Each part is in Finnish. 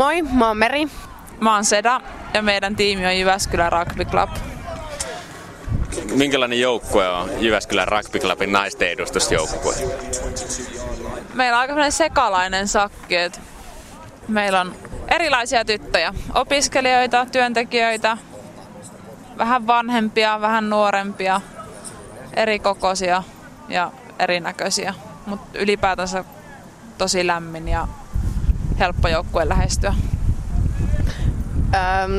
Moi, mä oon Meri. Mä oon Seda ja meidän tiimi on Jyväskylän Rugby Club. Minkälainen joukkue on Jyväskylän Rugby Clubin naisten edustusjoukkue? Meillä on aika sekalainen sakki, että meillä on erilaisia tyttöjä, opiskelijoita, työntekijöitä, vähän vanhempia, vähän nuorempia, eri kokoisia ja erinäköisiä, mutta ylipäätänsä tosi lämmin ja helppo joukkue lähestyä.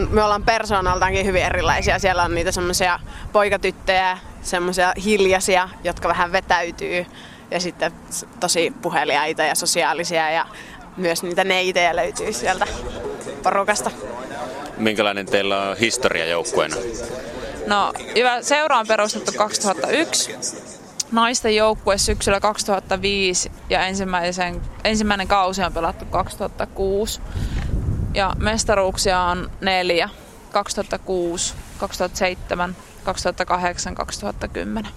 me ollaan persoonaltaankin hyvin erilaisia. Siellä on niitä semmoisia poikatyttöjä, semmoisia hiljaisia, jotka vähän vetäytyy. Ja sitten tosi puheliaita ja sosiaalisia ja myös niitä neitejä löytyy sieltä porukasta. Minkälainen teillä on historia joukkueena? No, seura on perustettu 2001 naisten joukkue syksyllä 2005 ja ensimmäisen, ensimmäinen kausi on pelattu 2006. Ja mestaruuksia on neljä. 2006, 2007, 2008, 2010.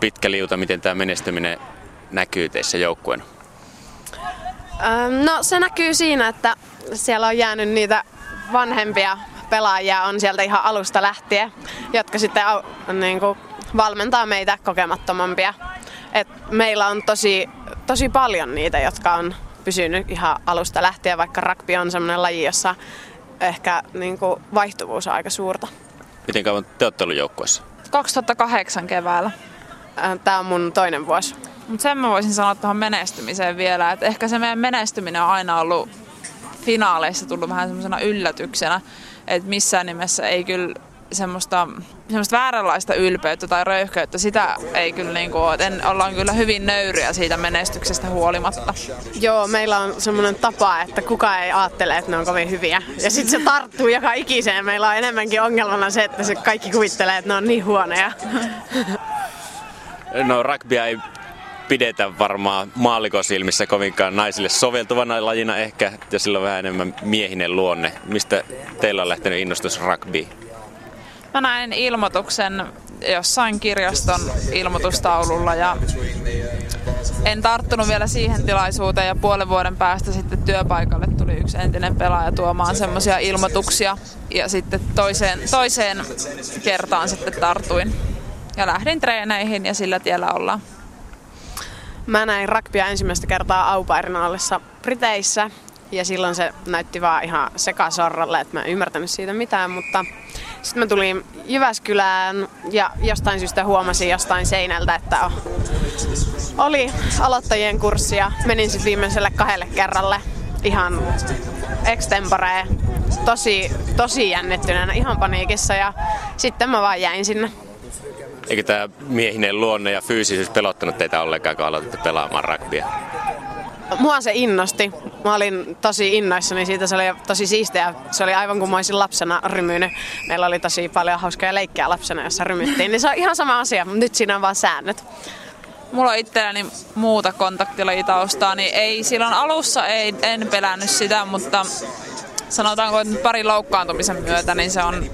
Pitkä liuta, miten tämä menestyminen näkyy teissä joukkueena? No se näkyy siinä, että siellä on jäänyt niitä vanhempia pelaajia on sieltä ihan alusta lähtien, jotka sitten niin kuin, valmentaa meitä kokemattomampia. Et meillä on tosi, tosi paljon niitä, jotka on pysynyt ihan alusta lähtien, vaikka rugby on sellainen laji, jossa ehkä niin kuin, vaihtuvuus on aika suurta. Miten kauan te olette ollut joukkueessa? 2008 keväällä. Tämä on mun toinen vuosi. Mutta sen mä voisin sanoa tuohon menestymiseen vielä, että ehkä se meidän menestyminen on aina ollut finaaleissa tullut vähän semmoisena yllätyksenä, että missään nimessä ei kyllä semmoista, semmoista vääränlaista ylpeyttä tai röyhkeyttä, sitä ei kyllä niin kuin, en, ollaan kyllä hyvin nöyriä siitä menestyksestä huolimatta. Joo, meillä on semmoinen tapa, että kukaan ei ajattele, että ne on kovin hyviä. Ja sitten se tarttuu joka ikiseen. Meillä on enemmänkin ongelmana se, että se kaikki kuvittelee, että ne on niin huoneja. No rugby ei pidetä varmaan maalikosilmissä kovinkaan naisille soveltuvana lajina ehkä, ja sillä on vähän enemmän miehinen luonne. Mistä teillä on lähtenyt innostus rugby? Mä näin ilmoituksen jossain kirjaston ilmoitustaululla ja en tarttunut vielä siihen tilaisuuteen ja puolen vuoden päästä sitten työpaikalle tuli yksi entinen pelaaja tuomaan semmoisia ilmoituksia ja sitten toiseen, toiseen kertaan sitten tartuin ja lähdin treeneihin ja sillä tiellä ollaan. Mä näin rugbya ensimmäistä kertaa aupairina ollessa Briteissä ja silloin se näytti vaan ihan sekasorralle, että mä en ymmärtänyt siitä mitään, mutta sitten mä tulin Jyväskylään ja jostain syystä huomasin jostain seinältä, että oli aloittajien kurssi ja menin sitten viimeiselle kahdelle kerralle ihan extempore, tosi, tosi jännittyneenä, ihan paniikissa ja sitten mä vaan jäin sinne. Eikö tämä miehinen luonne ja fyysisyys pelottanut teitä ollenkaan, kun aloititte pelaamaan rugbya? Mua se innosti. Mä olin tosi innoissani siitä, se oli tosi siistiä. Se oli aivan kuin mä olisin lapsena rymynyt. Meillä oli tosi paljon hauskaa leikkiä lapsena, jossa rymyttiin. Niin se on ihan sama asia, mutta nyt siinä on vaan säännöt. Mulla on itselläni muuta kontaktilajitaustaa, niin ei silloin alussa ei, en pelännyt sitä, mutta sanotaanko, että pari loukkaantumisen myötä, niin se on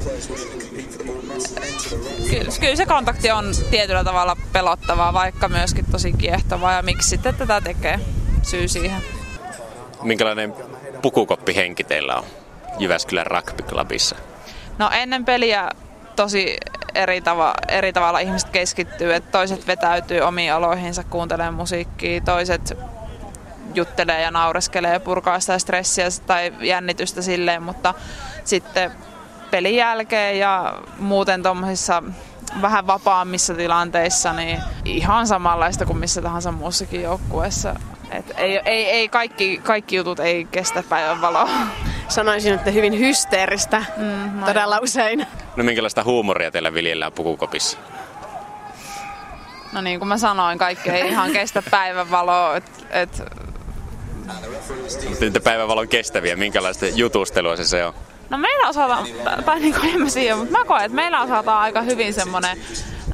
kyllä, kyllä se kontakti on tietyllä tavalla pelottavaa, vaikka myöskin tosi kiehtovaa ja miksi sitten tätä tekee, syy siihen. Minkälainen pukukoppihenki teillä on Jyväskylän Rugby Clubissa? No ennen peliä tosi eri, tava, eri tavalla ihmiset keskittyy, että toiset vetäytyy omiin aloihinsa, kuuntelee musiikkia, toiset juttelee ja naureskelee ja purkaa sitä stressiä tai jännitystä silleen, mutta sitten pelin jälkeen ja muuten tuommoisissa vähän vapaammissa tilanteissa niin ihan samanlaista kuin missä tahansa muussakin joukkueessa. Et ei, ei, ei kaikki, kaikki jutut ei kestä päivän valoa. Sanoisin, että hyvin hysteeristä mm, todella usein. No minkälaista huumoria teillä viljellään pukukopissa? No niin kuin mä sanoin, kaikki ei ihan kestä päivän valoa. Et, et... päivänvalon kestäviä, minkälaista jutustelua se, se on? No meillä osataan, tai niin kuin en mä siihen, mutta mä koen, että meillä osataan aika hyvin semmoinen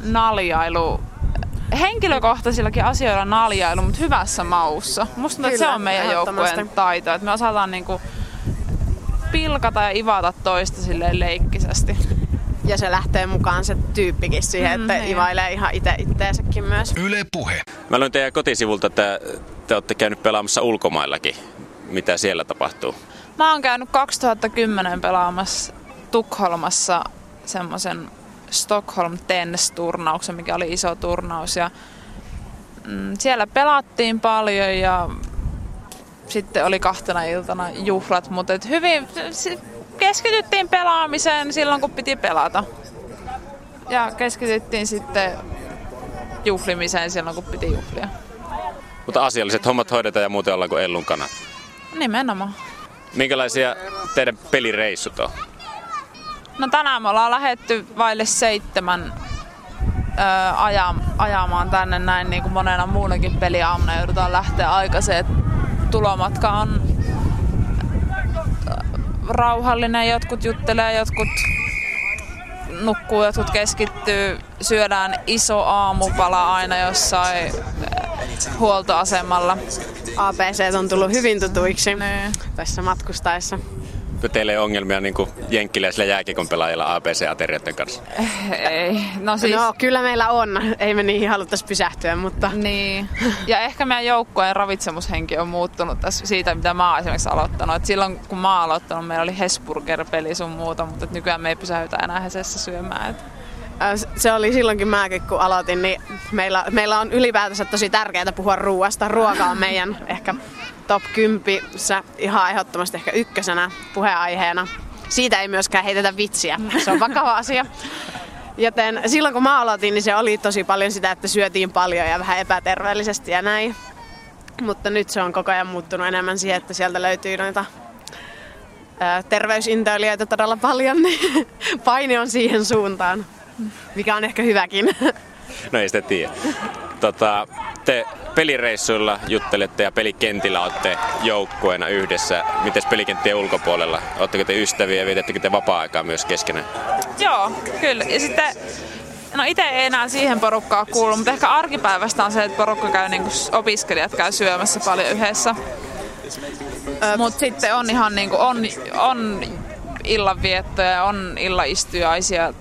naljailu, henkilökohtaisillakin asioilla naljailu, mutta hyvässä maussa. Musta tuntuu, että se on meidän joukkueen taito, että me osataan niinku pilkata ja ivata toista silleen leikkisesti. Ja se lähtee mukaan se tyyppikin siihen, että mm, niin. ivailee ihan itse itteensäkin myös. Yle Puhe. Mä luin teidän kotisivulta, että te olette käynyt pelaamassa ulkomaillakin. Mitä siellä tapahtuu? Mä oon käynyt 2010 pelaamassa Tukholmassa semmoisen Stockholm Tennis-turnauksen, mikä oli iso turnaus. Ja, mm, siellä pelattiin paljon ja sitten oli kahtena iltana juhlat, mutta et hyvin keskityttiin pelaamiseen silloin, kun piti pelata. Ja keskityttiin sitten juhlimiseen silloin, kun piti juhlia. Mutta asialliset hommat hoidetaan ja muuten ollaan kuin Ellun kanat. Nimenomaan. Minkälaisia teidän pelireissut on? No tänään me ollaan lähetty vaille seitsemän öö, ajam, ajamaan tänne näin niin kuin monena muunakin peliaamuna joudutaan lähteä aikaisin. Tulomatka on rauhallinen, jotkut juttelee, jotkut nukkuu, jotkut keskittyy, syödään iso aamupala aina jossain huoltoasemalla. APC on tullut hyvin tutuiksi niin. tässä matkustaessa. Teillä ei ongelmia niin kuin jenkkiläisillä jääkiekon pelaajilla APC-aterioiden kanssa? Ei. No, siis... no kyllä meillä on. Ei me niihin haluttaisi pysähtyä, mutta... Niin. Ja ehkä meidän joukkueen ravitsemushenki on muuttunut tässä siitä, mitä mä oon esimerkiksi aloittanut. Et silloin kun mä oon aloittanut, meillä oli Hesburger-peli sun muuta, mutta nykyään me ei pysähytä enää Hesessä syömään. Et se oli silloinkin mäkin, kun aloitin, niin meillä, meillä on ylipäätänsä tosi tärkeää puhua ruoasta. Ruoka on meidän ehkä top 10 ihan ehdottomasti ehkä ykkösenä puheenaiheena. Siitä ei myöskään heitetä vitsiä, se on vakava asia. Joten silloin kun mä aloitin, niin se oli tosi paljon sitä, että syötiin paljon ja vähän epäterveellisesti ja näin. Mutta nyt se on koko ajan muuttunut enemmän siihen, että sieltä löytyy noita terveysintoilijoita todella paljon, niin paine on siihen suuntaan mikä on ehkä hyväkin. No ei sitä tiedä. Tota, te pelireissuilla juttelette ja pelikentillä olette joukkueena yhdessä. Miten pelikenttien ulkopuolella? Oletteko te ystäviä ja vietettekö te vapaa-aikaa myös keskenään? Joo, kyllä. Ja sitten No itse ei enää siihen porukkaan kuulu, mutta ehkä arkipäivästä on se, että porukka käy, niin opiskelijat käy syömässä paljon yhdessä. Mutta sitten on ihan niin kuin, on, on illanviettoja, on illaistujaisia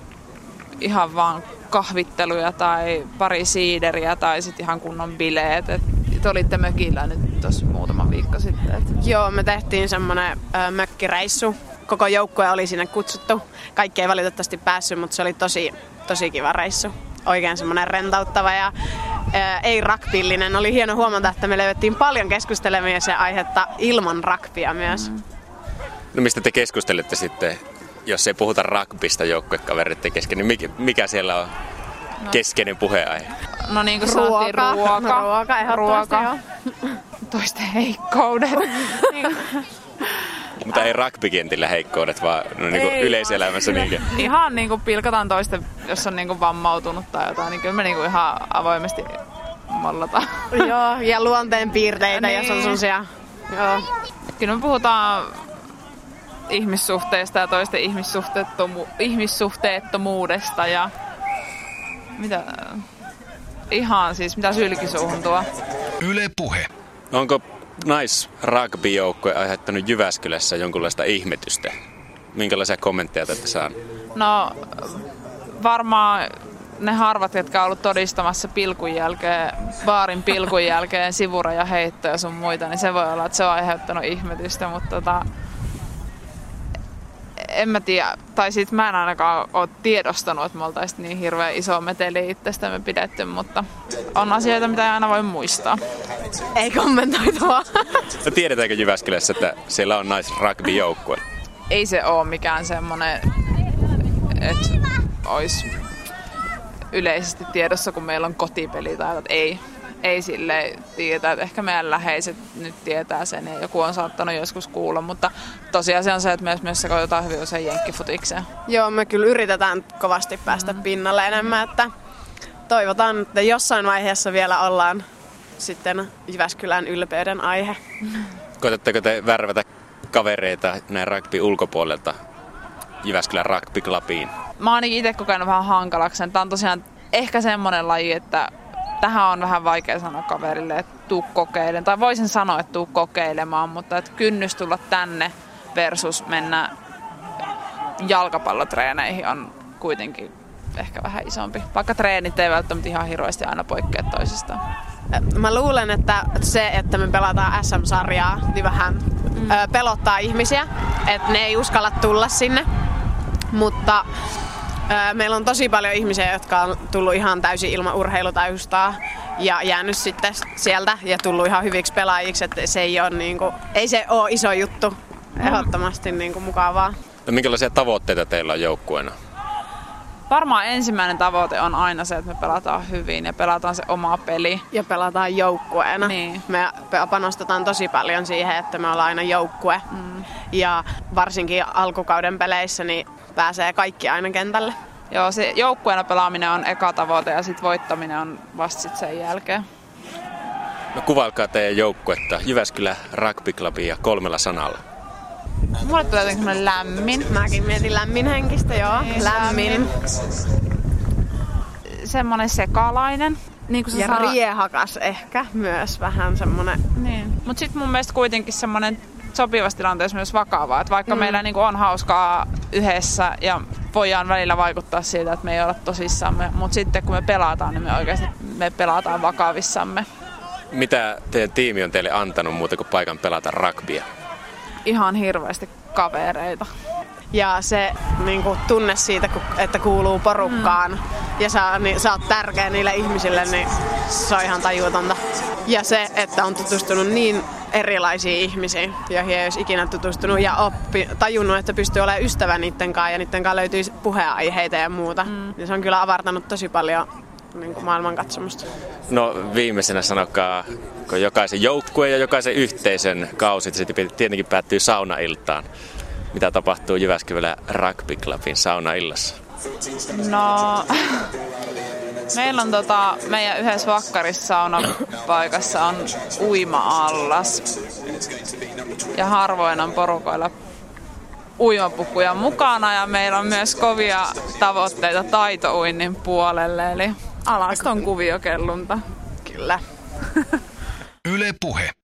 ihan vaan kahvitteluja tai pari siideriä tai sitten ihan kunnon bileet. Et te olitte mökillä nyt tuossa muutama viikko sitten. Et. Joo, me tehtiin semmoinen mökkireissu. Koko joukkue oli sinne kutsuttu. Kaikki ei valitettavasti päässyt, mutta se oli tosi, tosi kiva reissu. Oikein semmoinen rentauttava ja ää, ei rakpillinen. Oli hieno huomata, että me löydettiin paljon keskustelemisen aihetta ilman rakpia myös. Mm. No mistä te keskustelette sitten jos ei puhuta rugbysta joukkuekavereiden kesken, niin mikä, mikä siellä on no. keskeinen puheenaihe? No niin kuin ruoka. ruoka. Ruoka, ruoka. Toisten heikkoudet. Mutta ei rugbykentillä heikkoudet, vaan no niin kuin yleiselämässä yle- niinkin. Ihan niin kuin pilkataan toisten, jos on niin kuin vammautunut tai jotain, niin kyllä me niin kuin ihan avoimesti mollataan. Joo, ja luonteen piirteitä, niin. jos on niin. sellaisia. Joo. Kyllä me puhutaan ihmissuhteista ja toisten ihmissuhteettomu- ihmissuhteettomuudesta ja mitä ihan siis mitä sylkisuuhun tuo. Yle puhe. Onko nais rugby-joukkue aiheuttanut Jyväskylässä jonkunlaista ihmetystä? Minkälaisia kommentteja tätä saa? No varmaan ne harvat, jotka on ollut todistamassa pilkun jälkeen, baarin pilkun jälkeen sivurajaheittoja sun muita, niin se voi olla, että se on aiheuttanut ihmetystä, mutta tota, en mä tiedä, tai sit mä en ainakaan ole tiedostanut, että me oltaisiin niin hirveän iso meteli itsestämme pidetty, mutta on asioita, mitä ei aina voi muistaa. Ei kommentoitua. No tiedetäänkö Jyväskylässä, että siellä on nais rugby joukkue? Ei se ole mikään semmoinen, että olisi yleisesti tiedossa, kun meillä on kotipeli tai että ei ei sille tiedä, että ehkä meidän läheiset nyt tietää sen ja joku on saattanut joskus kuulla, mutta tosiaan on se, että myös, myös sekoitetaan hyvin usein jenkkifutikseen. Joo, me kyllä yritetään kovasti päästä mm. pinnalle enemmän, että toivotaan, että jossain vaiheessa vielä ollaan sitten Jyväskylän ylpeyden aihe. Koetatteko te värvätä kavereita näin rugby ulkopuolelta Jyväskylän rugby clubiin? Mä oon itse kokenut vähän hankalaksi. Tämä on tosiaan ehkä semmoinen laji, että tähän on vähän vaikea sanoa kaverille, että tuu kokeilemaan. Tai voisin sanoa, että tuu kokeilemaan, mutta että kynnys tulla tänne versus mennä jalkapallotreeneihin on kuitenkin ehkä vähän isompi. Vaikka treenit ei välttämättä ihan hirveästi aina poikkea toisistaan. Mä luulen, että se, että me pelataan SM-sarjaa, niin vähän mm. pelottaa ihmisiä, että ne ei uskalla tulla sinne. Mutta meillä on tosi paljon ihmisiä, jotka on tullut ihan täysin ilman urheilutaustaa ja jäänyt sitten sieltä ja tullut ihan hyviksi pelaajiksi, että se ei, ole niin kuin, ei se ole iso juttu, ehdottomasti niin kuin mukavaa. No minkälaisia tavoitteita teillä on joukkueena? Varmaan ensimmäinen tavoite on aina se, että me pelataan hyvin ja pelataan se oma peli. Ja pelataan joukkueena. Niin. Me panostetaan tosi paljon siihen, että me ollaan aina joukkue. Mm. Ja varsinkin alkukauden peleissä niin pääsee kaikki aina kentälle. Joo, se joukkueena pelaaminen on eka tavoite ja sitten voittaminen on vasta sit sen jälkeen. No kuvailkaa teidän joukkuetta Jyväskylä Rugby Clubia kolmella sanalla. Mulle tulee jotenkin lämmin. Mäkin mietin lämmin henkistä, joo. Niin, lämmin. lämmin. Semmonen sekalainen. Niin kuin ja sanoo... riehakas ehkä myös vähän semmonen. Niin. Mut sit mun mielestä kuitenkin semmonen sopivasti tilanteessa myös vakavaa. Että vaikka mm. meillä niin on hauskaa yhdessä ja voidaan välillä vaikuttaa siitä, että me ei olla tosissamme, mutta sitten kun me pelataan, niin me oikeasti me pelataan vakavissamme. Mitä teidän tiimi on teille antanut muuta kuin paikan pelata rugbya? Ihan hirveästi kavereita. Ja se niin kuin, tunne siitä, että kuuluu porukkaan mm. ja sä, niin, sä oot tärkeä niille ihmisille, niin se on ihan tajutonta. Ja se, että on tutustunut niin erilaisiin ihmisiin, joihin ei olisi ikinä tutustunut ja oppi, tajunnut, että pystyy olemaan ystävä niiden kanssa ja niiden kanssa löytyy puheenaiheita ja muuta. Mm. Ja se on kyllä avartanut tosi paljon niin kuin maailmankatsomusta. No viimeisenä sanokaa, kun jokaisen joukkueen ja jokaisen yhteisön kausi sitten tietenkin päättyy saunailtaan. Mitä tapahtuu Jyväskylän Rugby Clubin saunaillassa? No, meillä on tota, meidän yhdessä vakkarissa saunapaikassa on uima-allas. Ja harvoin on porukoilla uimapukuja mukana ja meillä on myös kovia tavoitteita taitouinnin puolelle, eli alaston kuviokellunta. Kyllä. Yle Puhe.